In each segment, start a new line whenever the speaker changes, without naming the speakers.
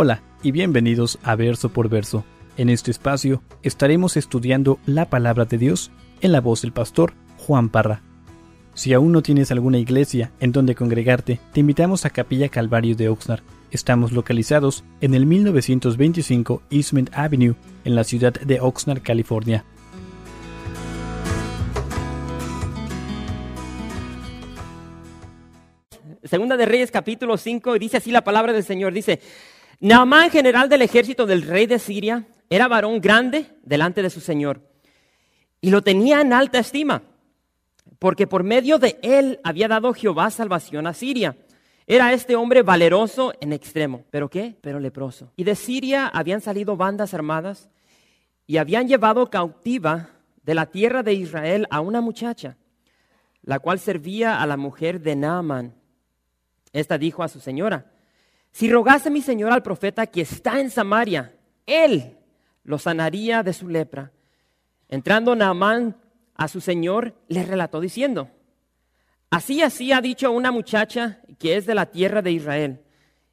Hola y bienvenidos a Verso por Verso. En este espacio estaremos estudiando la palabra de Dios en la voz del pastor Juan Parra. Si aún no tienes alguna iglesia en donde congregarte, te invitamos a Capilla Calvario de Oxnard. Estamos localizados en el 1925 Eastman Avenue, en la ciudad de Oxnard, California.
Segunda de Reyes capítulo 5 y dice así la palabra del Señor. Dice, Naamán, general del ejército del rey de Siria, era varón grande delante de su Señor y lo tenía en alta estima, porque por medio de él había dado Jehová salvación a Siria. Era este hombre valeroso en extremo. ¿Pero qué? Pero leproso. Y de Siria habían salido bandas armadas y habían llevado cautiva de la tierra de Israel a una muchacha, la cual servía a la mujer de Naaman. Esta dijo a su señora, si rogase mi señor al profeta que está en Samaria, él lo sanaría de su lepra. Entrando Naamán a su señor, le relató diciendo, así así ha dicho una muchacha que es de la tierra de Israel.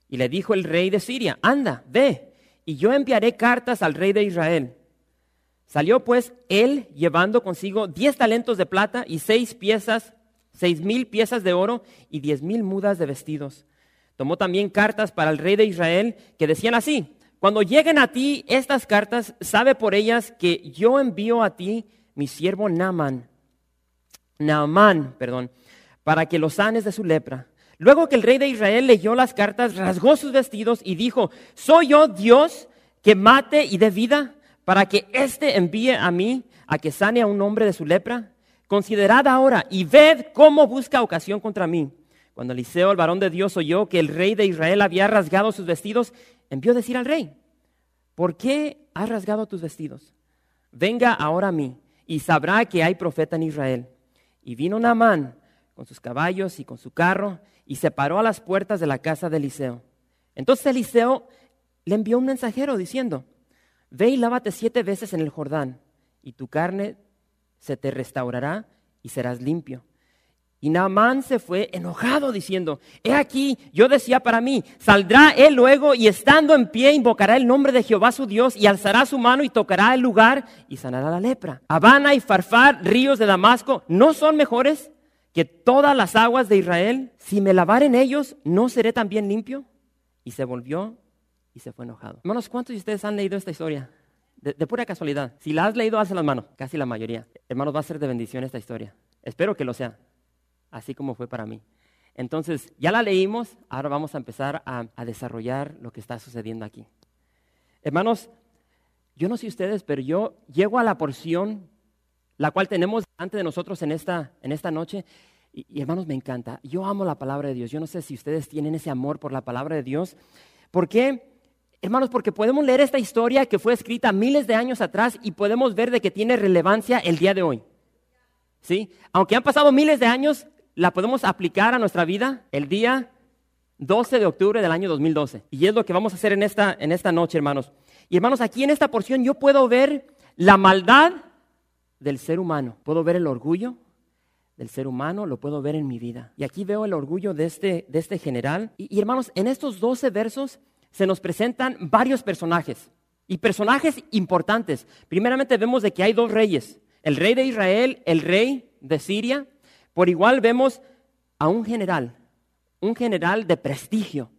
Y le dijo el rey de Siria, anda, ve, y yo enviaré cartas al rey de Israel. Salió pues él llevando consigo diez talentos de plata y seis piezas seis mil piezas de oro y diez mil mudas de vestidos. Tomó también cartas para el rey de Israel que decían así, cuando lleguen a ti estas cartas, sabe por ellas que yo envío a ti mi siervo Naaman, Naamán, perdón, para que lo sanes de su lepra. Luego que el rey de Israel leyó las cartas, rasgó sus vestidos y dijo, ¿soy yo Dios que mate y dé vida para que éste envíe a mí a que sane a un hombre de su lepra? Considerad ahora y ved cómo busca ocasión contra mí. Cuando Eliseo, el varón de Dios, oyó que el rey de Israel había rasgado sus vestidos, envió a decir al rey, ¿por qué has rasgado tus vestidos? Venga ahora a mí y sabrá que hay profeta en Israel. Y vino Naamán con sus caballos y con su carro y se paró a las puertas de la casa de Eliseo. Entonces Eliseo le envió un mensajero diciendo, ve y lávate siete veces en el Jordán y tu carne se te restaurará y serás limpio. Y Naamán se fue enojado diciendo, he aquí, yo decía para mí, saldrá él luego y estando en pie invocará el nombre de Jehová su Dios y alzará su mano y tocará el lugar y sanará la lepra. Habana y Farfar, ríos de Damasco, ¿no son mejores que todas las aguas de Israel? Si me lavar en ellos, ¿no seré también limpio? Y se volvió y se fue enojado. Hermanos, ¿cuántos de ustedes han leído esta historia? de, pura casualidad. Si la has leído, haz las manos, casi la mayoría. Hermanos, va a ser de bendición esta historia. Espero que lo sea, así como fue para mí. Entonces, ya la leímos, ahora vamos a empezar a, desarrollar lo que está sucediendo aquí. Hermanos, yo no sé ustedes, pero yo llego a la porción la cual tenemos delante de nosotros en esta, en esta noche. Y, y, hermanos, me encanta. Yo amo la palabra de Dios. Yo no sé si ustedes tienen ese amor por la palabra de Dios. ¿Por qué? Hermanos, porque podemos leer esta historia que fue escrita miles de años atrás y podemos ver de que tiene relevancia el día de hoy. ¿Sí? Aunque han pasado miles de años, la podemos aplicar a nuestra vida el día 12 de octubre del año 2012. Y es lo que vamos a hacer en esta, en esta noche, hermanos. Y hermanos, aquí en esta porción yo puedo ver la maldad del ser humano. Puedo ver el orgullo del ser humano, lo puedo ver en mi vida. Y aquí veo el orgullo de este, de este general. Y, y hermanos, en estos 12 versos se nos presentan varios personajes y personajes importantes. Primeramente vemos de que hay dos reyes, el rey de Israel, el rey de Siria. Por igual vemos a un general, un general de prestigio,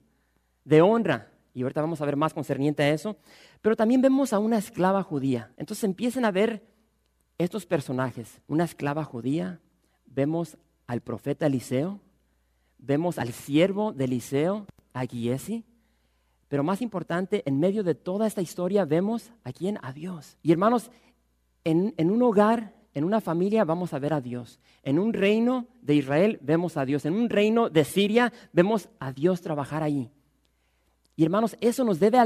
de honra. Y ahorita vamos a ver más concerniente a eso. Pero también vemos a una esclava judía. Entonces empiezan a ver estos personajes. Una esclava judía, vemos al profeta Eliseo, vemos al siervo de Eliseo, a Giesi, pero más importante, en medio de toda esta historia vemos a quién, a Dios. Y hermanos, en, un hogar, en una familia vamos a ver a Dios. En un reino de Israel vemos a Dios. En un reino de Siria vemos a Dios trabajar ahí. Y hermanos, eso nos debe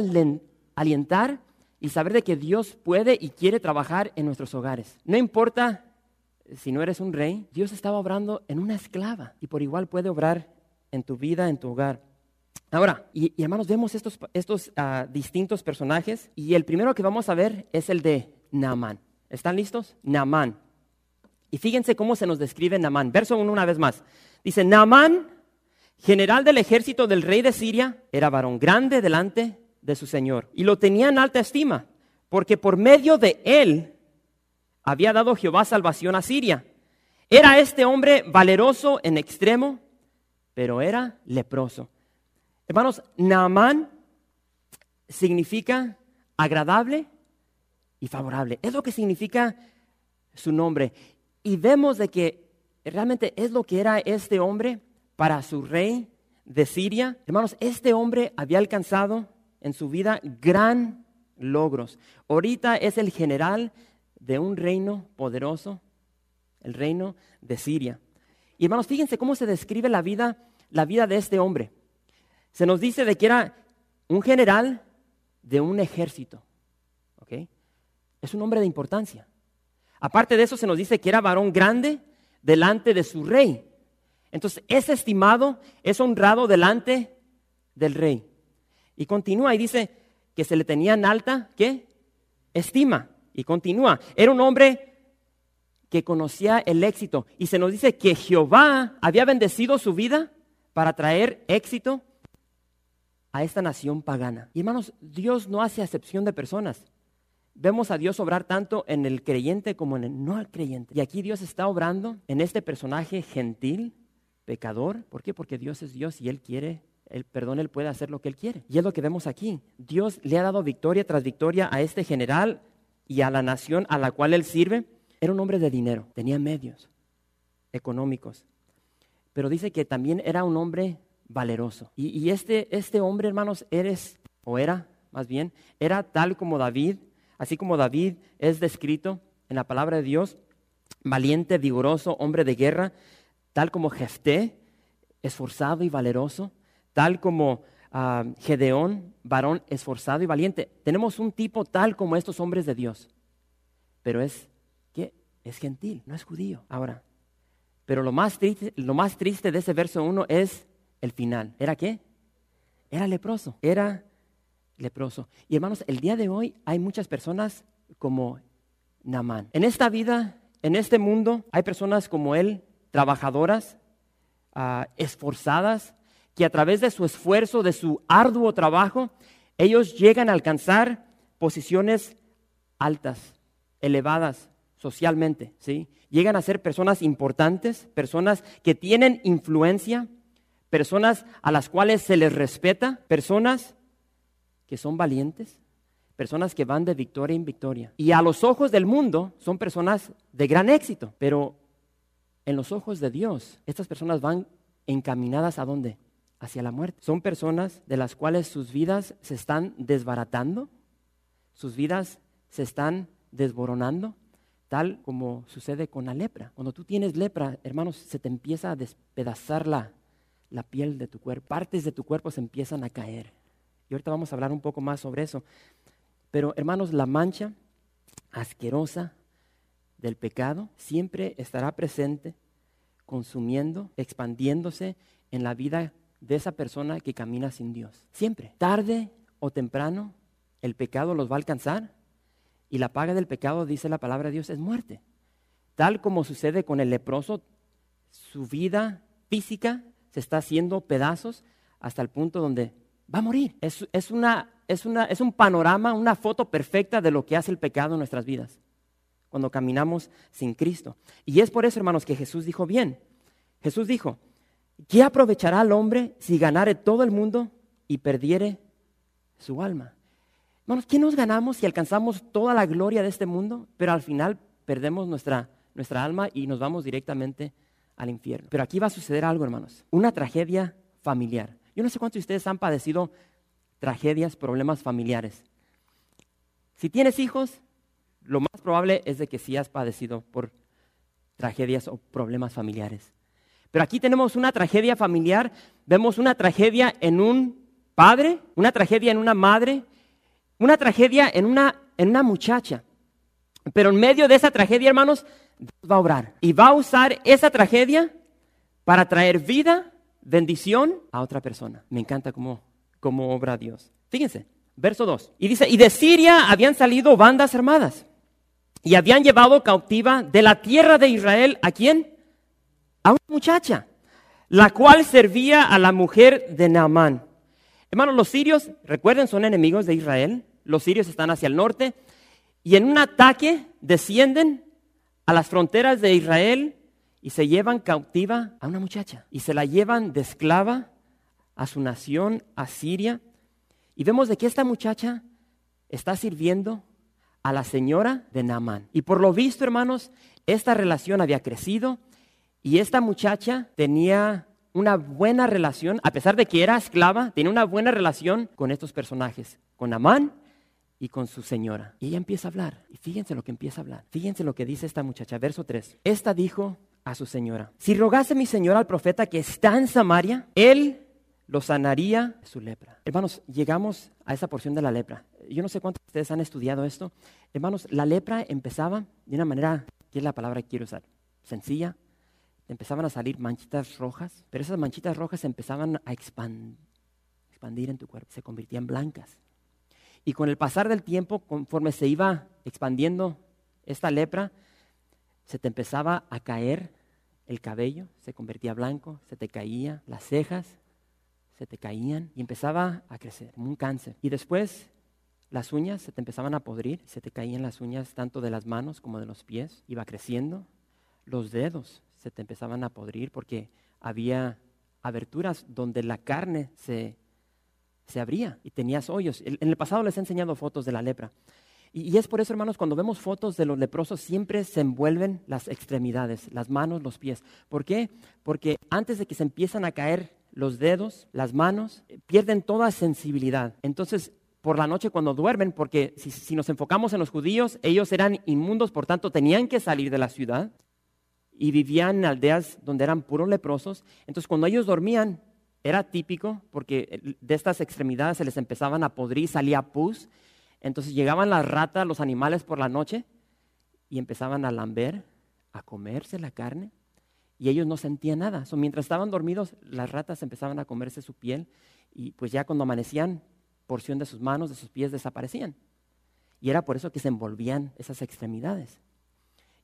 alientar y saber de que Dios puede y quiere trabajar en nuestros hogares. No importa si no eres un rey, Dios estaba obrando en una esclava y por igual puede obrar en tu vida, en tu hogar. Ahora, y, hermanos, vemos estos, estos ah, distintos personajes y el primero que vamos a ver es el de Naamán. ¿Están listos? Naamán. Y fíjense cómo se nos describe Naamán. Verso 1 una vez más. Dice, Naamán, general del ejército del rey de Siria, era varón grande delante de su Señor. Y lo tenía en alta estima, porque por medio de él había dado Jehová salvación a Siria. Era este hombre valeroso en extremo, pero era leproso. Hermanos, Naamán significa agradable y favorable. Es lo que significa su nombre. Y vemos de que realmente es lo que era este hombre para su rey de Siria. Hermanos, este hombre había alcanzado en su vida gran logros. Ahorita es el general de un reino poderoso, el reino de Siria. Y hermanos, fíjense cómo se describe la vida, la vida de este hombre. Se nos dice de que era un general de un ejército. Es un hombre de importancia. Aparte de eso, se nos dice que era varón grande delante de su rey. Entonces, es estimado, es honrado delante del rey. Y continúa y dice que se le tenía en alta, ¿qué? Estima. Y continúa. Era un hombre que conocía el éxito. Y se nos dice que Jehová había bendecido su vida para traer éxito a esta nación pagana. Y hermanos, Dios no hace acepción de personas. Vemos a Dios obrar tanto en el creyente como en el no creyente. Y aquí Dios está obrando en este personaje gentil, pecador. ¿Por qué? Porque Dios es Dios y Él quiere, el perdón, Él puede hacer lo que Él quiere. Y es lo que vemos aquí. Dios le ha dado victoria tras victoria a este general y a la nación a la cual Él sirve. Era un hombre de dinero, tenía medios económicos. Pero dice que también era un hombre valeroso. Y, este, este hombre, hermanos, eres, o era más bien, era tal como David, así como David es descrito en la palabra de Dios, valiente, vigoroso, hombre de guerra, tal como Jefté, esforzado y valeroso, tal como ah, Gedeón, varón esforzado y valiente. Tenemos un tipo tal como estos hombres de Dios, pero es que es gentil, no es judío. Ahora, pero lo más triste, lo más triste de ese verso 1 es el final. ¿Era qué? Era leproso, era leproso. Y hermanos, el día de hoy hay muchas personas como Namán. En esta vida, en este mundo, hay personas como él, trabajadoras, ah, esforzadas, que a través de su esfuerzo, de su arduo trabajo, ellos llegan a alcanzar posiciones altas, elevadas socialmente, ¿sí? Llegan a ser personas importantes, personas que tienen influencia, personas a las cuales se les respeta, personas que son valientes, personas que van de victoria en victoria. Y a los ojos del mundo son personas de gran éxito, pero en los ojos de Dios, estas personas van encaminadas a dónde? Hacia la muerte. Son personas de las cuales sus vidas se están desbaratando, sus vidas se están desboronando, tal como sucede con la lepra. Cuando tú tienes lepra, hermanos, se te empieza a despedazar la, la piel de tu cuerpo, partes de tu cuerpo se empiezan a caer. Y ahorita vamos a hablar un poco más sobre eso. Pero hermanos, la mancha asquerosa del pecado siempre estará presente, consumiendo, expandiéndose en la vida de esa persona que camina sin Dios. Siempre, tarde o temprano, el pecado los va a alcanzar y la paga del pecado, dice la palabra de Dios, es muerte. Tal como sucede con el leproso, su vida física se está haciendo pedazos hasta el punto donde va a morir. Es, una, es, una, es un panorama, una foto perfecta de lo que hace el pecado en nuestras vidas cuando caminamos sin Cristo. Y es por eso, hermanos, que Jesús dijo bien. Jesús dijo, ¿qué aprovechará al hombre si ganare todo el mundo y perdiere su alma? Hermanos, ¿qué nos ganamos si alcanzamos toda la gloria de este mundo, pero al final perdemos nuestra, nuestra alma y nos vamos directamente al infierno. Pero aquí va a suceder algo, hermanos. Una tragedia familiar. Yo no sé cuántos de ustedes han padecido tragedias, problemas familiares. Si tienes hijos, lo más probable es de que sí has padecido por tragedias o problemas familiares. Pero aquí tenemos una tragedia familiar, vemos una tragedia en un padre, una tragedia en una madre, una tragedia en una, en una muchacha. Pero en medio de esa tragedia, hermanos, Dios va a obrar y va a usar esa tragedia para traer vida, bendición a otra persona. Me encanta cómo, cómo obra Dios. Fíjense, verso 2. Y dice, y de Siria habían salido bandas armadas y habían llevado cautiva de la tierra de Israel a quién? A una muchacha, la cual servía a la mujer de Naamán. Hermanos, los sirios, recuerden, son enemigos de Israel. Los sirios están hacia el norte y en un ataque descienden a las fronteras de Israel y se llevan cautiva a una muchacha y se la llevan de esclava a su nación, a Siria. Y vemos de que esta muchacha está sirviendo a la señora de Naamán. Y por lo visto, hermanos, esta relación había crecido y esta muchacha tenía una buena relación, a pesar de que era esclava, tenía una buena relación con estos personajes, con Naamán y con su señora. Y ella empieza a hablar. Y fíjense lo que empieza a hablar. Fíjense lo que dice esta muchacha. Verso 3. Esta dijo a su señora, si rogase mi señora al profeta que está en Samaria, él lo sanaría de su lepra. Hermanos, llegamos a esa porción de la lepra. Yo no sé cuántos de ustedes han estudiado esto. Hermanos, la lepra empezaba de una manera, ¿qué es la palabra que quiero usar? Sencilla. Empezaban a salir manchitas rojas, pero esas manchitas rojas empezaban a expandir en tu cuerpo, se convertían blancas. Y con el pasar del tiempo, conforme se iba expandiendo esta lepra, se te empezaba a caer el cabello, se convertía blanco, se te caía las cejas, se te caían y empezaba a crecer como un cáncer. Y después las uñas se te empezaban a podrir, se te caían las uñas tanto de las manos como de los pies, iba creciendo. Los dedos se te empezaban a podrir porque había aberturas donde la carne se, se abría y tenías hoyos. En el pasado les he enseñado fotos de la lepra. Y, es por eso, hermanos, cuando vemos fotos de los leprosos, siempre se envuelven las extremidades, las manos, los pies. ¿Por qué? Porque antes de que se empiezan a caer los dedos, las manos, pierden toda sensibilidad. Entonces, por la noche cuando duermen, porque si, nos enfocamos en los judíos, ellos eran inmundos, por tanto tenían que salir de la ciudad y vivían en aldeas donde eran puros leprosos. Entonces, cuando ellos dormían, era típico, porque de estas extremidades se les empezaban a podrir, salía pus. Entonces llegaban las ratas, los animales por la noche, y empezaban a lamber, a comerse la carne y ellos no sentían nada. mientras estaban dormidos, las ratas empezaban a comerse su piel y pues ya cuando amanecían, porción de sus manos, de sus pies desaparecían. Y era por eso que se envolvían esas extremidades.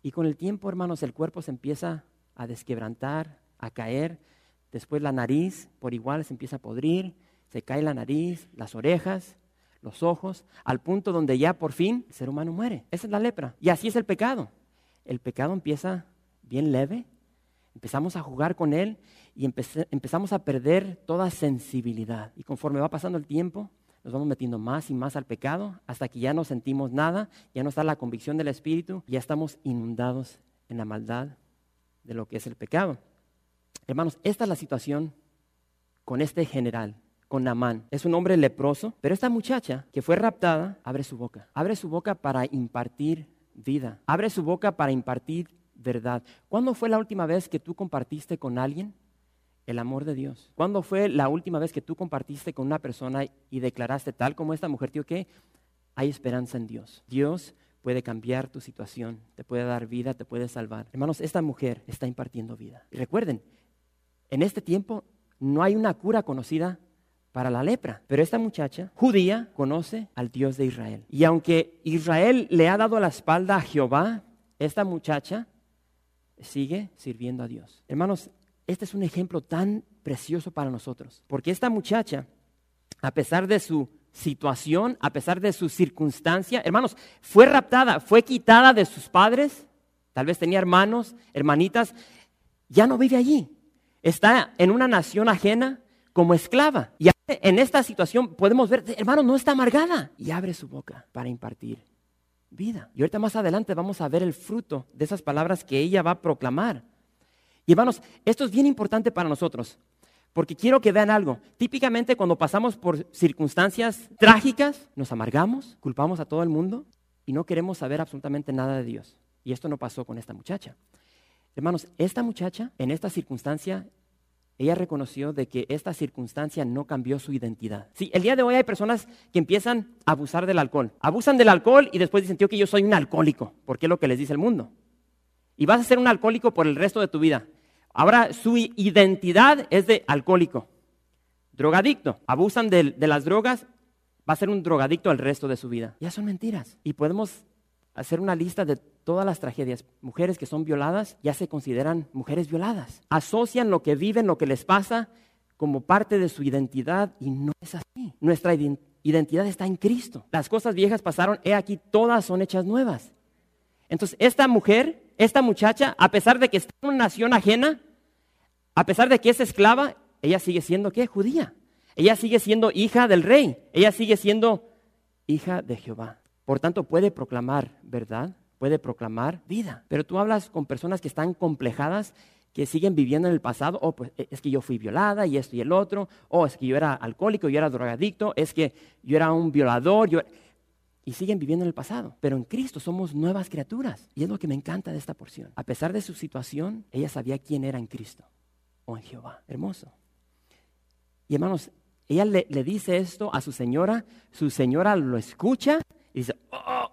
Y con el tiempo, hermanos, el cuerpo se empieza a desquebrantar, a caer. Después la nariz, por igual, se empieza a podrir, se cae la nariz, las orejas, los ojos, al punto donde ya por fin el ser humano muere. Esa es la lepra. Y así es el pecado. El pecado empieza bien leve, Empezamos a jugar con Él y empezamos a perder toda sensibilidad. Y conforme va pasando el tiempo, nos vamos metiendo más y más al pecado hasta que ya no sentimos nada, ya no está la convicción del Espíritu, ya estamos inundados en la maldad de lo que es el pecado. Hermanos, esta es la situación con este general, con Namán. Es un hombre leproso, pero esta muchacha que fue raptada abre su boca. Abre su boca para impartir vida. Abre su boca para impartir verdad. ¿Cuándo fue la última vez que tú compartiste con alguien el amor de Dios? ¿Cuándo fue la última vez que tú compartiste con una persona y declaraste tal como esta mujer, tío, que hay esperanza en Dios? Dios puede cambiar tu situación, te puede dar vida, te puede salvar. Hermanos, esta mujer está impartiendo vida. Y recuerden, en este tiempo no hay una cura conocida para la lepra. Pero esta muchacha judía conoce al Dios de Israel. Y aunque Israel le ha dado la espalda a Jehová, esta muchacha sigue sirviendo a Dios. Hermanos, este es un ejemplo tan precioso para nosotros, porque esta muchacha, a pesar de su situación, a pesar de su circunstancia, hermanos, fue raptada, fue quitada de sus padres, tal vez tenía hermanos, hermanitas, ya no vive allí, está en una nación ajena como esclava. En esta situación podemos ver, hermano, no está amargada y abre su boca para impartir vida. Y ahorita más adelante vamos a ver el fruto de esas palabras que ella va a proclamar. Y hermanos, esto es bien importante para nosotros, porque quiero que vean algo. Típicamente cuando pasamos por circunstancias trágicas, nos amargamos, culpamos a todo el mundo y no queremos saber absolutamente nada de Dios. Y esto no pasó con esta muchacha. Hermanos, esta muchacha en esta circunstancia ella reconoció de que esta circunstancia no cambió su identidad. Sí, el día de hoy hay personas que empiezan a abusar del alcohol. Abusan del alcohol y después dicen, que yo soy un alcohólico, porque es lo que les dice el mundo. Y vas a ser un alcohólico por el resto de tu vida. Ahora su identidad es de alcohólico. Drogadicto. Abusan de, de las drogas, va a ser un drogadicto el resto de su vida. Ya son mentiras. Y podemos hacer una lista de todas las tragedias. Mujeres que son violadas ya se consideran mujeres violadas. Asocian lo que viven, lo que les pasa como parte de su identidad y no es así. Nuestra identidad está en Cristo. Las cosas viejas pasaron, he aquí, todas son hechas nuevas. Entonces, esta mujer, esta muchacha, a pesar de que está en una nación ajena, a pesar de que es esclava, ella sigue siendo, ¿qué? Judía. Ella sigue siendo hija del rey. Ella sigue siendo hija de Jehová. Por tanto, puede proclamar verdad, puede proclamar vida. Pero tú hablas con personas que están complejadas que siguen viviendo en el pasado, oh, pues e, es que yo fui violada y esto y el otro, o oh, es que yo era alcohólico, yo era drogadicto, es que yo era un violador, y siguen viviendo en el pasado. Pero en Cristo somos nuevas criaturas. Y es lo que me encanta de esta porción. A pesar de su situación, ella sabía quién era en Cristo o en Jehová. Hermoso. Y hermanos, ella le, le dice esto a su señora, su señora lo escucha y dice, oh,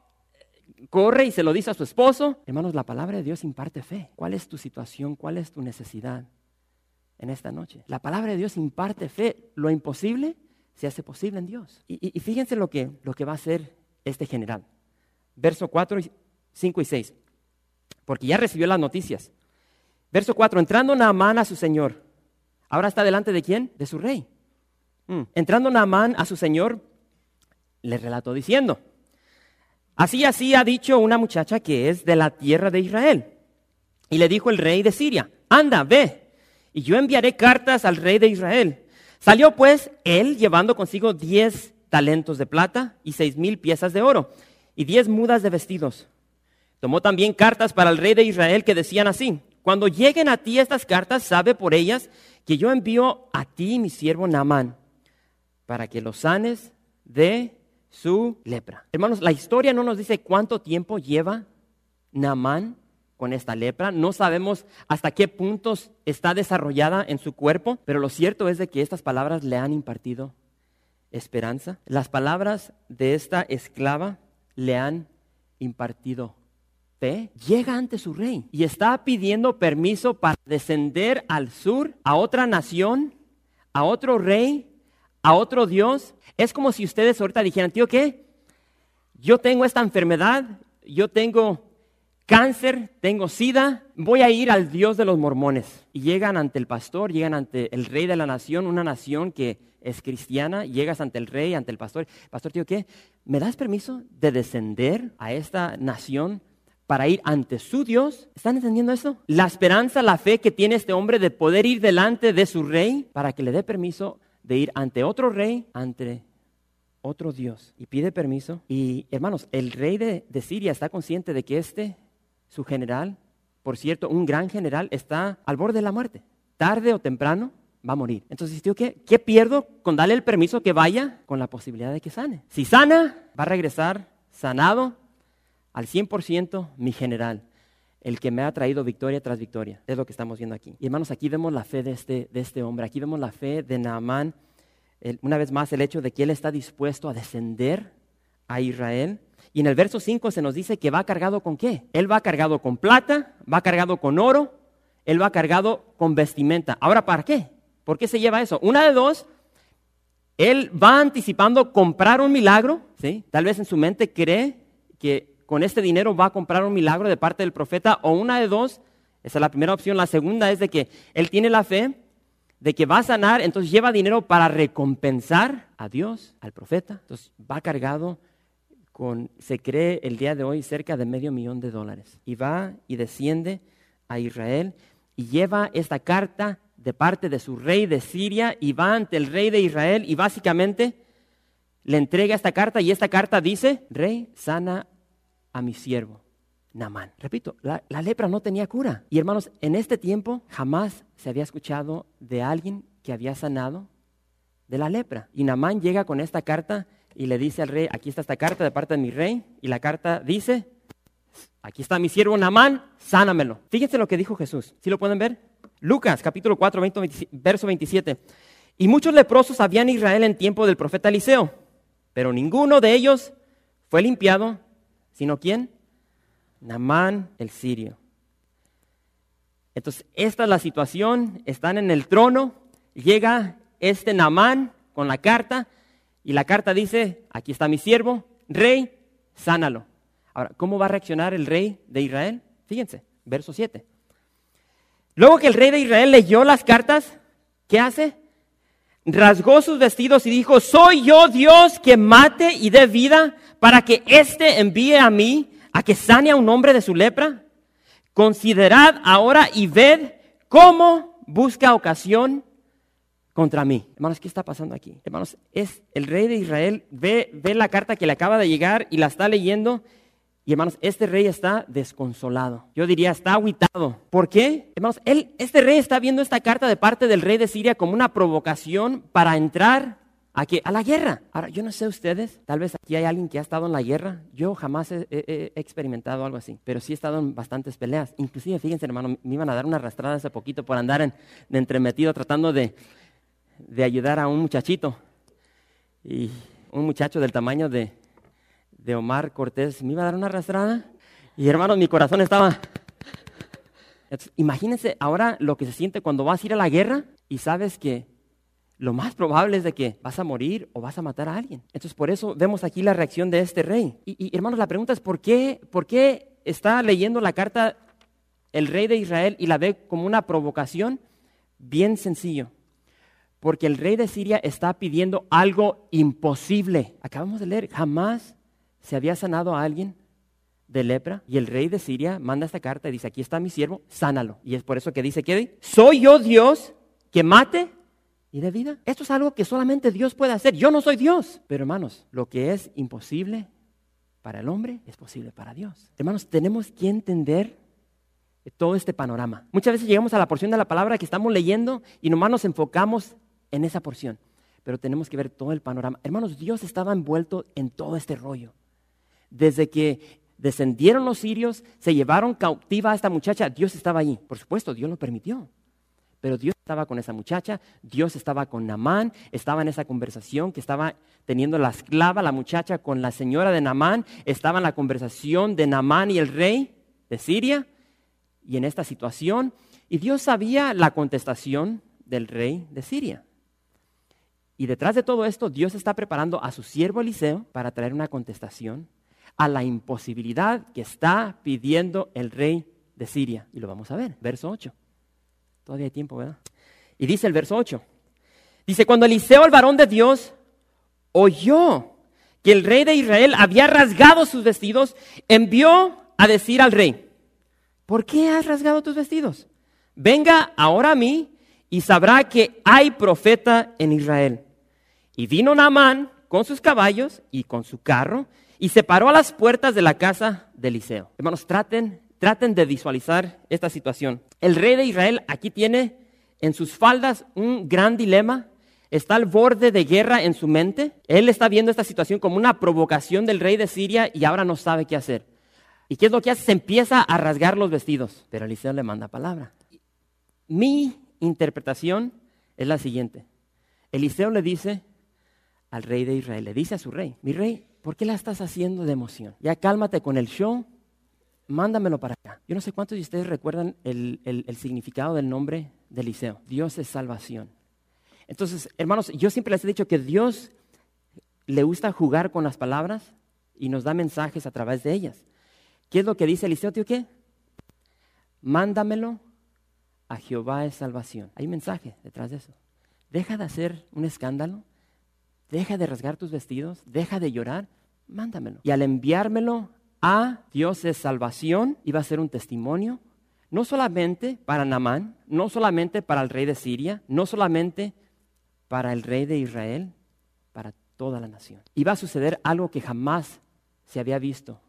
corre y se lo dice a su esposo. Hermanos, la palabra de Dios imparte fe. ¿Cuál es tu situación? ¿Cuál es tu necesidad en esta noche? La palabra de Dios imparte fe. Lo imposible se hace posible en Dios. Y, fíjense lo que, lo que va a hacer este general. Verso 4, 5 y 6. Porque ya recibió las noticias. Verso 4, entrando Naamán a su señor. Ahora está delante de quién? De su rey. Mm. Entrando Naamán a su señor, le relató diciendo, Así, así ha dicho una muchacha que es de la tierra de Israel. Y le dijo el rey de Siria, anda, ve, y yo enviaré cartas al rey de Israel. Salió pues él llevando consigo diez talentos de plata y seis mil piezas de oro y diez mudas de vestidos. Tomó también cartas para el rey de Israel que decían así, cuando lleguen a ti estas cartas, sabe por ellas que yo envío a ti mi siervo Naamán, para que los sanes de su lepra. Hermanos, la historia no nos dice cuánto tiempo lleva Naamán con esta lepra. No sabemos hasta qué puntos está desarrollada en su cuerpo, pero lo cierto es de que estas palabras le han impartido esperanza. Las palabras de esta esclava le han impartido fe. Llega ante su rey y está pidiendo permiso para descender al sur a otra nación, a otro rey a otro Dios, es como si ustedes ahorita dijeran, tío, ¿qué? Yo tengo esta enfermedad, yo tengo cáncer, tengo sida, voy a ir al Dios de los mormones. Y llegan ante el pastor, llegan ante el rey de la nación, una nación que es cristiana, llegas ante el rey, ante el pastor. Pastor, tío, ¿qué? ¿Me das permiso de descender a esta nación para ir ante su Dios? ¿Están entendiendo eso? La esperanza, la fe que tiene este hombre de poder ir delante de su rey para que le dé permiso de ir ante otro rey, ante otro Dios. Y pide permiso. Y hermanos, el rey de, Siria está consciente de que este, su general, por cierto, un gran general, está al borde de la muerte. Tarde o temprano va a morir. Entonces, ¿qué? ¿Qué pierdo con darle el permiso que vaya con la posibilidad de que sane? Si sana, va a regresar sanado al 100% mi general el que me ha traído victoria tras victoria. Es lo que estamos viendo aquí. Y hermanos, aquí vemos la fe de este, de este hombre, aquí vemos la fe de Naamán, una vez más el hecho de que él está dispuesto a descender a Israel. Y en el verso 5 se nos dice que va cargado con qué? Él va cargado con plata, va cargado con oro, él va cargado con vestimenta. Ahora, ¿para qué? ¿Por qué se lleva eso? Una de dos, él va anticipando comprar un milagro, ¿sí? Tal vez en su mente cree que con este dinero va a comprar un milagro de parte del profeta o una de dos. Esa es la primera opción. La segunda es de que él tiene la fe de que va a sanar, entonces lleva dinero para recompensar a Dios, al profeta. Entonces va cargado con, se cree el día de hoy, cerca de medio millón de dólares. Y va y desciende a Israel y lleva esta carta de parte de su rey de Siria y va ante el rey de Israel y básicamente le entrega esta carta y esta carta dice, rey, sana a mi siervo, Namán. Repito, la, lepra no tenía cura. Y hermanos, en este tiempo jamás se había escuchado de alguien que había sanado de la lepra. Y Namán llega con esta carta y le dice al rey, aquí está esta carta de parte de mi rey. Y la carta dice, aquí está mi siervo Namán, sánamelo. Fíjense lo que dijo Jesús. ¿Sí lo pueden ver? Lucas capítulo 4, verso 27. Y muchos leprosos había en Israel en tiempo del profeta Eliseo, pero ninguno de ellos fue limpiado, ¿Sino quién? Namán el sirio. Entonces, esta es la situación, están en el trono, llega este Namán con la carta y la carta dice, aquí está mi siervo, rey, sánalo. Ahora, ¿cómo va a reaccionar el rey de Israel? Fíjense, verso 7. Luego que el rey de Israel leyó las cartas, ¿qué hace? rasgó sus vestidos y dijo, soy yo Dios que mate y dé vida para que éste envíe a mí a que sane a un hombre de su lepra. Considerad ahora y ved cómo busca ocasión contra mí. Hermanos, ¿qué está pasando aquí? Hermanos, es el rey de Israel, ve, ve la carta que le acaba de llegar y la está leyendo y hermanos, este rey está desconsolado. Yo diría, está aguitado. ¿Por qué? Hermanos, él, este rey está viendo esta carta de parte del rey de Siria como una provocación para entrar a, a la guerra. Ahora, yo no sé ustedes, tal vez aquí hay alguien que ha estado en la guerra. Yo jamás he, experimentado algo así, pero sí he estado en bastantes peleas. Inclusive, fíjense, hermano, me iban a dar una arrastrada hace poquito por andar en, de entremetido tratando de, de ayudar a un muchachito. Y un muchacho del tamaño de, de Omar Cortés me iba a dar una arrastrada. Y hermanos, mi corazón estaba... imagínense ahora lo que se siente cuando vas a ir a la guerra y sabes que lo más probable es de que vas a morir o vas a matar a alguien. Entonces por eso vemos aquí la reacción de este rey. Y, hermanos, la pregunta es ¿por qué, ¿por qué está leyendo la carta el rey de Israel y la ve como una provocación? Bien sencillo. Porque el rey de Siria está pidiendo algo imposible. Acabamos de leer, jamás se había sanado a alguien de lepra y el rey de Siria manda esta carta y dice, aquí está mi siervo, sánalo. Y es por eso que dice, ¿qué? Soy yo Dios que mate y de vida. Esto es algo que solamente Dios puede hacer. Yo no soy Dios. Pero hermanos, lo que es imposible para el hombre es posible para Dios. Hermanos, tenemos que entender todo este panorama. Muchas veces llegamos a la porción de la palabra que estamos leyendo y nomás nos enfocamos en esa porción. Pero tenemos que ver todo el panorama. Hermanos, Dios estaba envuelto en todo este rollo desde que descendieron los sirios, se llevaron cautiva a esta muchacha, Dios estaba ahí. Por supuesto, Dios lo permitió. Pero Dios estaba con esa muchacha, Dios estaba con Namán, estaba en esa conversación que estaba teniendo la esclava, la muchacha con la señora de Namán, estaba en la conversación de Namán y el rey de Siria, y en esta situación, y Dios sabía la contestación del rey de Siria. Y detrás de todo esto, Dios está preparando a su siervo Eliseo para traer una contestación a la imposibilidad que está pidiendo el rey de Siria. Y lo vamos a ver, verso 8. Todavía hay tiempo, ¿verdad? Y dice el verso 8. Dice, cuando Eliseo, el varón de Dios, oyó que el rey de Israel había rasgado sus vestidos, envió a decir al rey, ¿por qué has rasgado tus vestidos? Venga ahora a mí y sabrá que hay profeta en Israel. Y vino Naamán con sus caballos y con su carro y se paró a las puertas de la casa de Eliseo. Hermanos, traten, traten de visualizar esta situación. El rey de Israel aquí tiene en sus faldas un gran dilema. Está al borde de guerra en su mente. Él está viendo esta situación como una provocación del rey de Siria y ahora no sabe qué hacer. ¿Y qué es lo que hace? Se empieza a rasgar los vestidos. Pero Eliseo le manda palabra. Mi interpretación es la siguiente. Eliseo le dice al rey de Israel, le dice a su rey, mi rey, ¿Por qué la estás haciendo de emoción? Ya cálmate con el show, mándamelo para acá. Yo no sé cuántos de ustedes recuerdan el, significado del nombre de Eliseo. Dios es salvación. Entonces, hermanos, yo siempre les he dicho que Dios le gusta jugar con las palabras y nos da mensajes a través de ellas. ¿Qué es lo que dice Eliseo, tío? ¿Qué? Mándamelo a Jehová es salvación. Hay un mensaje detrás de eso. Deja de hacer un escándalo deja de rasgar tus vestidos, deja de llorar, mándamelo. Y al enviármelo a Dios de salvación, iba a ser un testimonio, no solamente para Namán, no solamente para el rey de Siria, no solamente para el rey de Israel, para toda la nación. Iba a suceder algo que jamás se había visto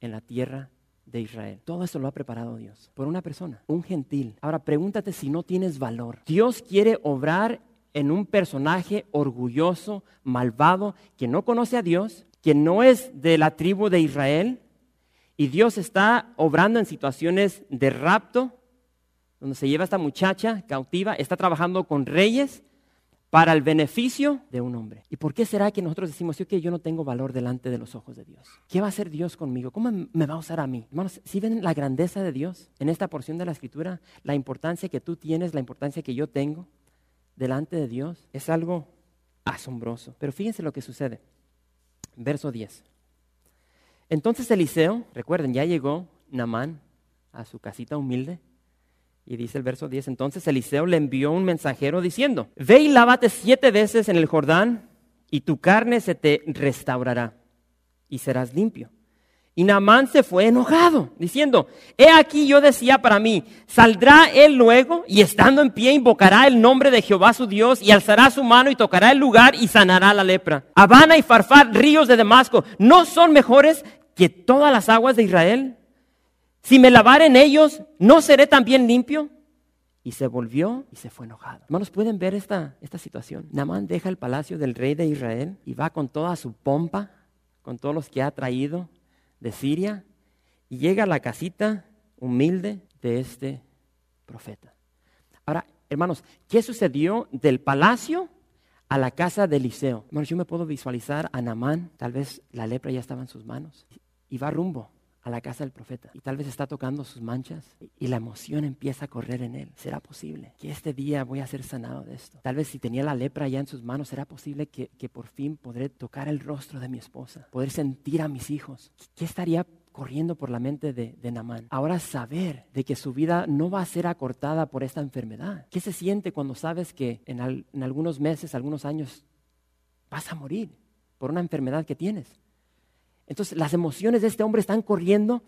en la tierra de Israel. Todo esto lo ha preparado Dios por una persona, un gentil. Ahora pregúntate si no tienes valor. Dios quiere obrar en un personaje orgulloso, malvado, que no conoce a Dios, que no es de la tribu de Israel, y Dios está obrando en situaciones de rapto, donde se lleva a esta muchacha cautiva, está trabajando con reyes para el beneficio de un hombre. ¿Y por qué será que nosotros decimos, que yo no tengo valor delante de los ojos de Dios? ¿Qué va a hacer Dios conmigo? ¿Cómo me va a usar a mí? Hermanos, si ven la grandeza de Dios en esta porción de la escritura, la importancia que tú tienes, la importancia que yo tengo, delante de Dios es algo asombroso. Pero fíjense lo que sucede. Verso 10. Entonces Eliseo, recuerden, ya llegó Namán a su casita humilde Y dice el verso 10, entonces Eliseo le envió un mensajero diciendo, ve y lávate siete veces en el Jordán y tu carne se te restaurará y serás limpio. Y Naamán se fue enojado, diciendo, he aquí yo decía para mí, saldrá él luego y estando en pie invocará el nombre de Jehová su Dios y alzará su mano y tocará el lugar y sanará la lepra. Habana y Farfar, ríos de Damasco, ¿no son mejores que todas las aguas de Israel? Si me lavar en ellos, ¿no seré también limpio? Y se volvió y se fue enojado. Hermanos, ¿pueden ver esta, esta situación? Naamán deja el palacio del rey de Israel y va con toda su pompa, con todos los que ha traído de Siria y llega a la casita humilde de este profeta. Ahora, hermanos, ¿qué sucedió del palacio a la casa de Eliseo? Hermanos, yo me puedo visualizar a Namán, tal vez la lepra ya estaba en sus manos, y va rumbo a la casa del profeta y tal vez está tocando sus manchas y la emoción empieza a correr en él. ¿Será posible que este día voy a ser sanado de esto? Tal vez si tenía la lepra ya en sus manos, ¿será posible que, por fin podré tocar el rostro de mi esposa? Poder sentir a mis hijos. ¿Qué estaría corriendo por la mente de, de Namán. Ahora saber de que su vida no va a ser acortada por esta enfermedad. ¿Qué se siente cuando sabes que en, en algunos meses, algunos años, vas a morir por una enfermedad que tienes? Entonces las emociones de este hombre están corriendo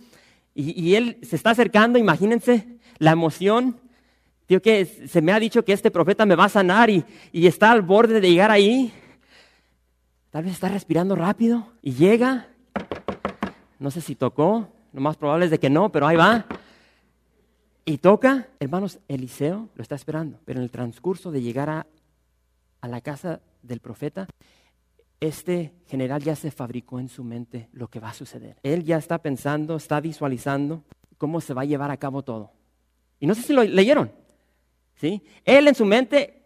y, él se está acercando, imagínense la emoción. Tío, que se me ha dicho que este profeta me va a sanar y, está al borde de llegar ahí. Tal vez está respirando rápido y llega. No sé si tocó, lo más probable es de que no, pero ahí va. Y toca, hermanos, Eliseo lo está esperando. Pero en el transcurso de llegar a la casa del profeta, este general ya se fabricó en su mente lo que va a suceder. Él ya está pensando, está visualizando cómo se va a llevar a cabo todo. Y no sé si lo leyeron. ¿sí? Él en su mente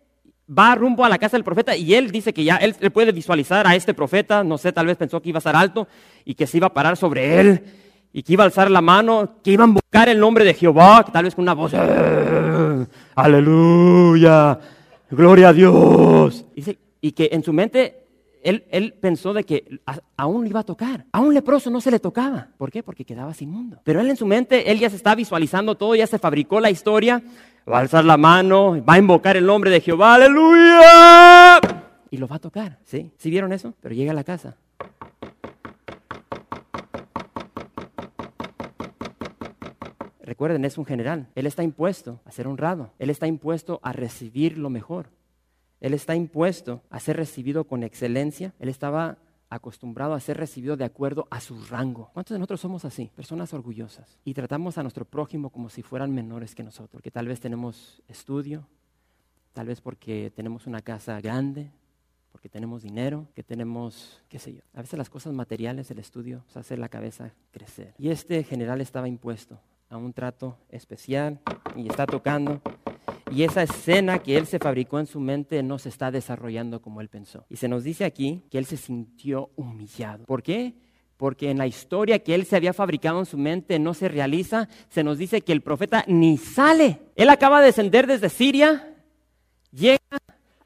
va rumbo a la casa del profeta y él dice que ya él, puede visualizar a este profeta, no sé, tal vez pensó que iba a estar alto y que se iba a parar sobre él y que iba a alzar la mano, que iba a invocar el nombre de Jehová, tal vez con una voz, ¡Eh! aleluya, gloria a Dios. y que en su mente él, pensó de que aún iba a tocar. A un leproso no se le tocaba. ¿Por qué? Porque quedaba sin mundo. Pero él en su mente, él ya se está visualizando todo, ya se fabricó la historia. Va a alzar la mano, va a invocar el nombre de Jehová, aleluya. Y lo va a tocar. ¿Sí vieron eso? Pero llega a la casa. Recuerden, es un general. Él está impuesto a ser honrado. Él está impuesto a recibir lo mejor. Él está impuesto a ser recibido con excelencia. Él estaba acostumbrado a ser recibido de acuerdo a su rango. ¿Cuántos de nosotros somos así? Personas orgullosas. Y tratamos a nuestro prójimo como si fueran menores que nosotros. Porque tal vez tenemos estudio, tal vez porque tenemos una casa grande, porque tenemos dinero, que tenemos, qué sé yo. A veces las cosas materiales, el estudio, nos hace la cabeza crecer. Y este general estaba impuesto a un trato especial y está tocando y esa escena que él se fabricó en su mente no se está desarrollando como él pensó. Y se nos dice aquí que él se sintió humillado. ¿Por qué? Porque en la historia que él se había fabricado en su mente no se realiza. Se nos dice que el profeta ni sale. Él acaba de descender desde Siria, llega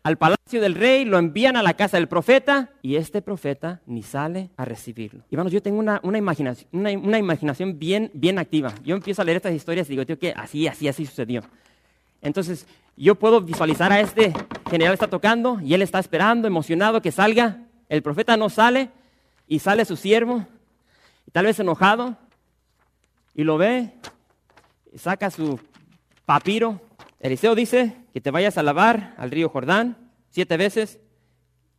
al palacio del rey, lo envían a la casa del profeta y este profeta ni sale a recibirlo. Vamos, yo tengo una, imaginación, una, una, imaginación bien, bien activa. Yo empiezo a leer estas historias y digo, tío, que así, así, así sucedió. Entonces, yo puedo visualizar a este general está tocando y él está esperando, emocionado que salga. El profeta no sale y sale su siervo, tal vez enojado, y lo ve, y saca su papiro. Eliseo dice que te vayas a lavar al río Jordán siete veces,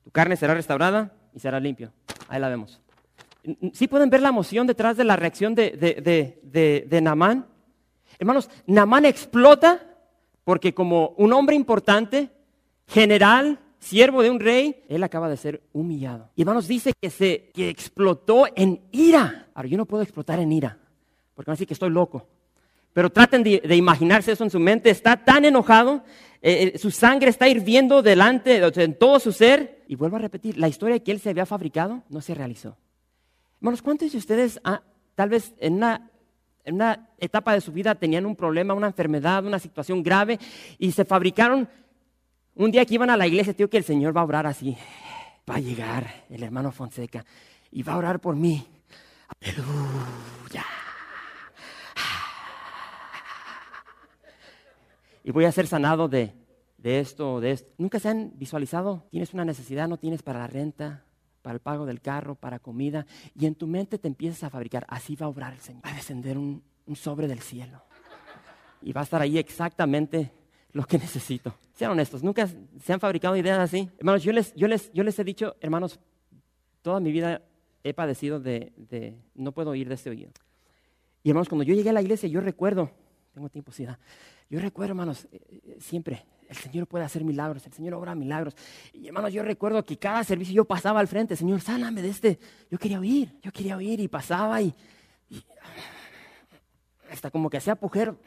tu carne será restaurada y será limpio. Ahí la vemos. ¿Sí pueden ver la emoción detrás de la reacción de, de, de, de Namán? Hermanos, Namán explota porque como un hombre importante, general, siervo de un rey, él acaba de ser humillado. Y hermanos, dice que se que explotó en ira. Ahora, yo no puedo explotar en ira, porque van a decir que estoy loco. Pero traten de, imaginarse eso en su mente. Está tan enojado, eh, eh, su sangre está hirviendo delante, en todo su ser. Y vuelvo a repetir, la historia que él se había fabricado no se realizó. Hermanos, ¿cuántos de ustedes, tal vez en una en una etapa de su vida tenían un problema, una enfermedad, una situación grave y se fabricaron un día que iban a la iglesia, tío, que el Señor va a orar así. Va a llegar el hermano Fonseca y va a orar por mí. Aleluya. y voy a ser sanado de, esto de esto. ¿Nunca se han visualizado? Tienes una necesidad, no tienes para la renta, para el pago del carro, para comida, y en tu mente te empiezas a fabricar, así va a obrar el Señor, va a descender un, sobre del cielo. Y va a estar ahí exactamente lo que necesito. Sean honestos, nunca se han fabricado ideas así. Hermanos, yo les, yo les, yo les he dicho, hermanos, toda mi vida he padecido de, de, no puedo oír de este oído. Y hermanos, cuando yo llegué a la iglesia, yo recuerdo, tengo tiempo, sí, yo recuerdo, hermanos, eh, eh, siempre, el Señor puede hacer milagros, el Señor obra milagros. Y hermanos, yo recuerdo que cada servicio yo pasaba al frente, Señor, sáname de este. Yo quería oír, yo quería oír y pasaba y, hasta como que hacía pujero.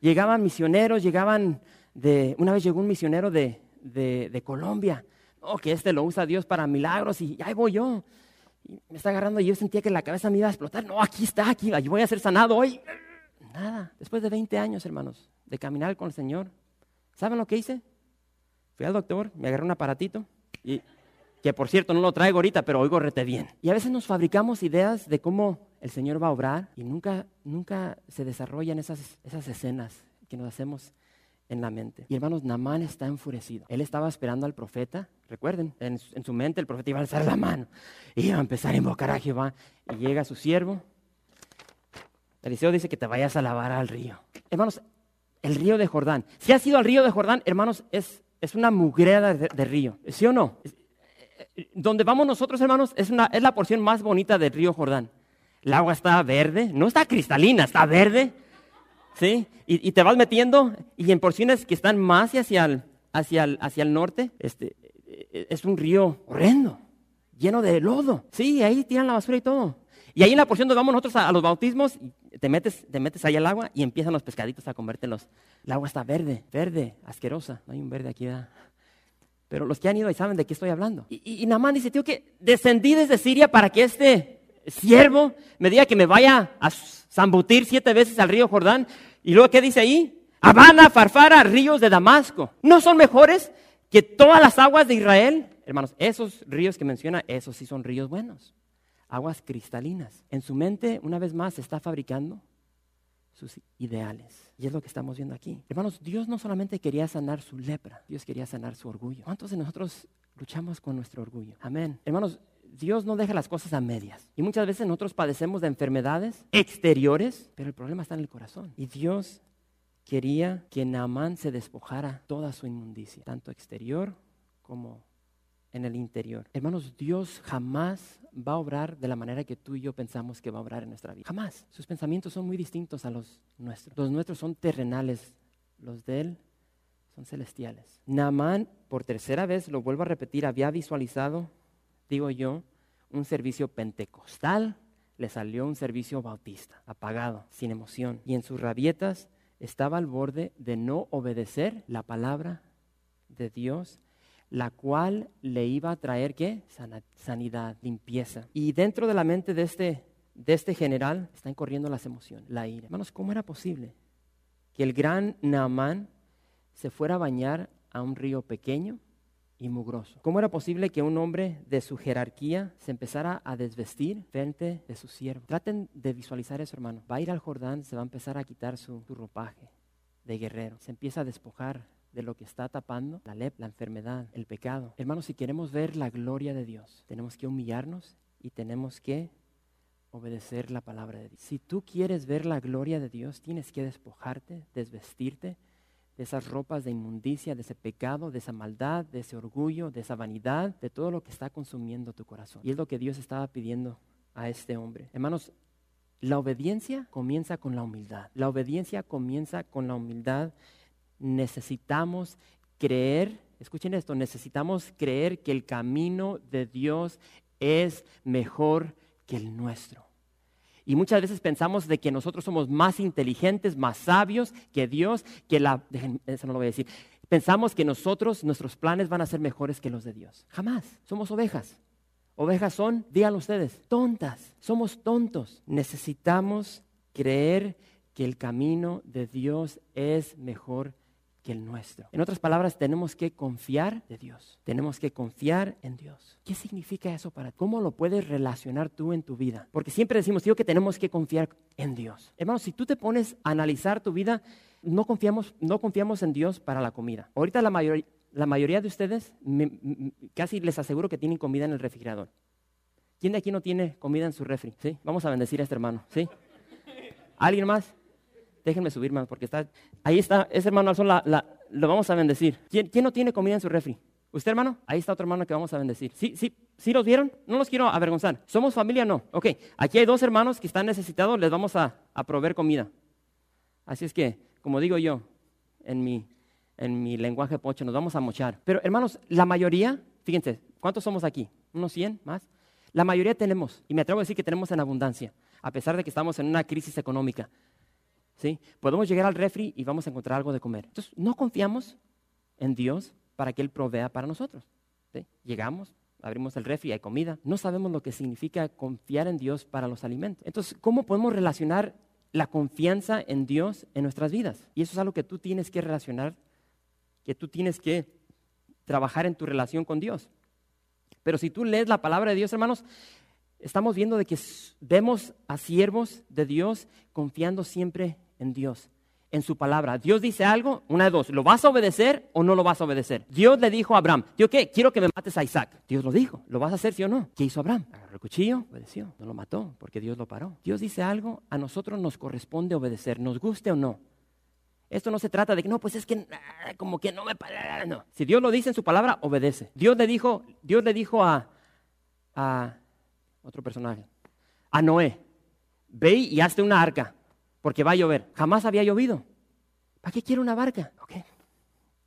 Llegaban misioneros, llegaban de, una vez llegó un misionero de, de, Colombia, oh, que este lo usa Dios para milagros y ahí voy yo. Y me está agarrando y yo sentía que la cabeza me iba a explotar. No, aquí está, aquí, voy a ser sanado hoy. Nada, después de 20 años, hermanos, de caminar con el Señor, ¿Saben lo que hice? Fui al doctor, me agarré un aparatito y que por cierto no lo traigo ahorita, pero oigo rete bien. Y a veces nos fabricamos ideas de cómo el Señor va a obrar y nunca, nunca se desarrollan esas, escenas que nos hacemos en la mente. Y hermanos, Namán está enfurecido. Él estaba esperando al profeta. Recuerden, en, en, su mente el profeta iba a alzar la mano. Y iba a empezar a invocar a Jehová. Y llega su siervo. Eliseo dice que te vayas a lavar al río. Hermanos, el río de Jordán. Si has ido al río de Jordán, hermanos, es, es una mugrera de, río. ¿Sí o no? Donde vamos nosotros, hermanos, es, una, es la porción más bonita del río Jordán. El agua está verde, no está cristalina, está verde. ¿Sí? Y, te vas metiendo y en porciones que están más hacia el, hacia el, hacia el norte, este, es un río horrendo, lleno de lodo. Sí, ahí tiran la basura y todo. Y ahí en la porción donde vamos nosotros a, los bautismos, te metes, te metes ahí al agua y empiezan los pescaditos a comértelos. El agua está verde, verde, asquerosa. No hay un verde aquí. Pero los que han ido ahí saben de qué estoy hablando. Y, y, y Namán dice, tío, que descendí desde Siria para que este siervo me diga que me vaya a zambutir siete veces al río Jordán. Y luego, ¿qué dice ahí? Habana, Farfara, ríos de Damasco. ¿No son mejores que todas las aguas de Israel? Hermanos, esos ríos que menciona, esos sí son ríos buenos aguas cristalinas. En su mente, una vez más, está fabricando sus ideales. Y es lo que estamos viendo aquí. Hermanos, Dios no solamente quería sanar su lepra, Dios quería sanar su orgullo. ¿Cuántos de nosotros luchamos con nuestro orgullo? Amén. Hermanos, Dios no deja las cosas a medias. Y muchas veces nosotros padecemos de enfermedades exteriores, pero el problema está en el corazón. Y Dios quería que Naamán se despojara toda su inmundicia, tanto exterior como en el interior. Hermanos, Dios jamás va a obrar de la manera que tú y yo pensamos que va a obrar en nuestra vida. Jamás. Sus pensamientos son muy distintos a los nuestros. Los nuestros son terrenales, los de Él son celestiales. Naamán, por tercera vez, lo vuelvo a repetir, había visualizado, digo yo, un servicio pentecostal, le salió un servicio bautista, apagado, sin emoción. Y en sus rabietas estaba al borde de no obedecer la palabra de Dios la cual le iba a traer qué? Sanidad, limpieza. Y dentro de la mente de este, de este general están corriendo las emociones, la ira. Hermanos, ¿cómo era posible que el gran Naamán se fuera a bañar a un río pequeño y mugroso? ¿Cómo era posible que un hombre de su jerarquía se empezara a desvestir frente de su siervo? Traten de visualizar eso, hermano. Va a ir al Jordán, se va a empezar a quitar su, su ropaje de guerrero, se empieza a despojar de lo que está tapando la lepra, la enfermedad, el pecado. Hermanos, si queremos ver la gloria de Dios, tenemos que humillarnos y tenemos que obedecer la palabra de Dios. Si tú quieres ver la gloria de Dios, tienes que despojarte, desvestirte de esas ropas de inmundicia, de ese pecado, de esa maldad, de ese orgullo, de esa vanidad, de todo lo que está consumiendo tu corazón. Y es lo que Dios estaba pidiendo a este hombre. Hermanos, la obediencia comienza con la humildad. La obediencia comienza con la humildad necesitamos creer, escuchen esto, necesitamos creer que el camino de Dios es mejor que el nuestro. Y muchas veces pensamos de que nosotros somos más inteligentes, más sabios que Dios, que la... eso no lo voy a decir. Pensamos que nosotros, nuestros planes van a ser mejores que los de Dios. Jamás. Somos ovejas. Ovejas son, díganlo ustedes, tontas. Somos tontos. Necesitamos creer que el camino de Dios es mejor que el nuestro. En otras palabras, tenemos que confiar de Dios. Tenemos que confiar en Dios. ¿Qué significa eso para ti? ¿Cómo lo puedes relacionar tú en tu vida? Porque siempre decimos, tío, que tenemos que confiar en Dios. Hermano, si tú te pones a analizar tu vida, no confiamos, no confiamos en Dios para la comida. Ahorita la, la mayoría de ustedes, casi les aseguro que tienen comida en el refrigerador. ¿Quién de aquí no tiene comida en su refri? ¿Sí? Vamos a bendecir a este hermano. ¿Sí? ¿Alguien más? Déjenme subir más porque está... Ahí está, ese hermano al sol lo vamos a bendecir. ¿Quién, ¿Quién no tiene comida en su refri? ¿Usted, hermano? Ahí está otro hermano que vamos a bendecir. ¿Sí, sí, sí los vieron? No los quiero avergonzar. ¿Somos familia? No. Ok, aquí hay dos hermanos que están necesitados, les vamos a, a proveer comida. Así es que, como digo yo, en mi, en mi lenguaje pocho, nos vamos a mochar. Pero, hermanos, la mayoría, fíjense, ¿cuántos somos aquí? ¿Unos 100 más? La mayoría tenemos, y me atrevo a decir que tenemos en abundancia, a pesar de que estamos en una crisis económica. ¿Sí? Podemos llegar al refri y vamos a encontrar algo de comer. Entonces, no confiamos en Dios para que Él provea para nosotros. Llegamos, abrimos el refri, hay comida. No sabemos lo que significa confiar en Dios para los alimentos. Entonces, ¿cómo podemos relacionar la confianza en Dios en nuestras vidas? Y eso es algo que tú tienes que relacionar, que tú tienes que trabajar en tu relación con Dios. Pero si tú lees la palabra de Dios, hermanos, estamos viendo de que vemos a siervos de Dios confiando siempre en Dios, en su palabra. Dios dice algo, una de dos, ¿lo vas a obedecer o no lo vas a obedecer? Dios le dijo a Abraham, ¿yo qué? Quiero que me mates a Isaac. Dios lo dijo, ¿lo vas a hacer sí o no? ¿Qué hizo Abraham? Agarró el cuchillo, obedeció, no lo mató porque Dios lo paró. Dios dice algo, a nosotros nos corresponde obedecer, nos guste o no. Esto no se trata de que no, pues es que ah, como que no me para, no. Si Dios lo dice en su palabra, obedece. Dios le dijo, Dios le dijo a, a otro personaje, a Noé, ve y hazte una arca porque va a llover. Jamás había llovido. ¿Para qué quiere una barca? Ok.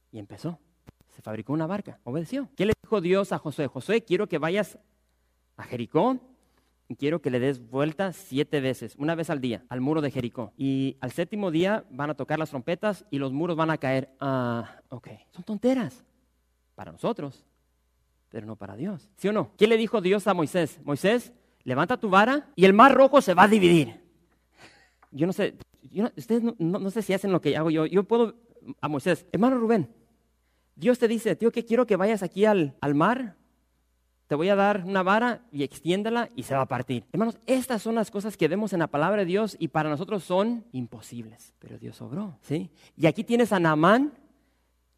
Y empezó. Se fabricó una barca. Obedeció. ¿Qué le dijo Dios a Josué? Josué, quiero que vayas a Jericó y quiero que le des vuelta siete veces, una vez al día, al muro de Jericó. Y al séptimo día van a tocar las trompetas y los muros van a caer. Ah, ok. Son tonteras para nosotros, pero no para Dios. ¿Sí o no? ¿Qué le dijo Dios a Moisés? Moisés, levanta tu vara y el mar rojo se va a dividir yo no sé, ustedes no, sé si hacen lo que hago yo. Yo puedo a Moisés, hermano Rubén, Dios te dice, tío, que quiero que vayas aquí al, al mar, te voy a dar una vara y extiéndela y se va a partir. Hermanos, estas son las cosas que vemos en la palabra de Dios y para nosotros son imposibles, pero Dios obró, ¿sí? Y aquí tienes a Naamán,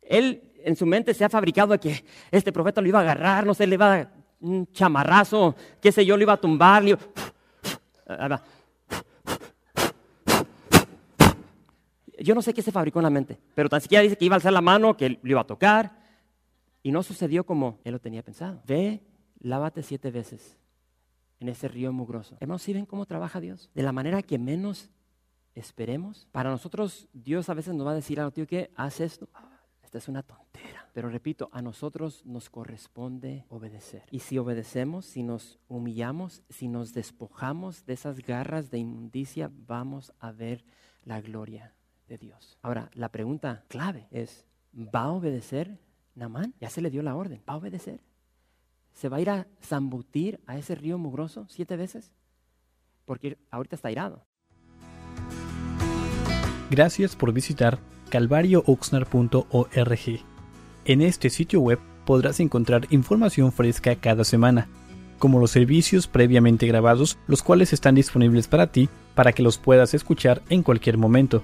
él en su mente se ha fabricado que este profeta lo iba a agarrar, no sé, le iba a dar un chamarrazo, qué sé yo, lo iba a tumbar, le iba... Yo no sé qué se fabricó en la mente, pero tan siquiera dice que iba a alzar la mano, que lo iba a tocar, y no sucedió como él lo tenía pensado. Ve, lávate siete veces en ese río mugroso. Hermanos, ¿sí ven cómo trabaja Dios? De la manera que menos esperemos. Para nosotros, Dios a veces nos va a decir algo, tío, ¿qué? Haz esto. Ah, esta es una tontera. Pero repito, a nosotros nos corresponde obedecer. Y si obedecemos, si nos humillamos, si nos despojamos de esas garras de inmundicia, vamos a ver la gloria Dios. Ahora, la pregunta clave es, ¿va a obedecer Namán? Ya se le dio la orden, ¿va a obedecer? ¿Se va a ir a zambutir a ese río mugroso siete veces? Porque ahorita está irado.
Gracias por visitar calvariooxnar.org. En este sitio web podrás encontrar información fresca cada semana, como los servicios previamente grabados, los cuales están disponibles para ti para que los puedas escuchar en cualquier momento.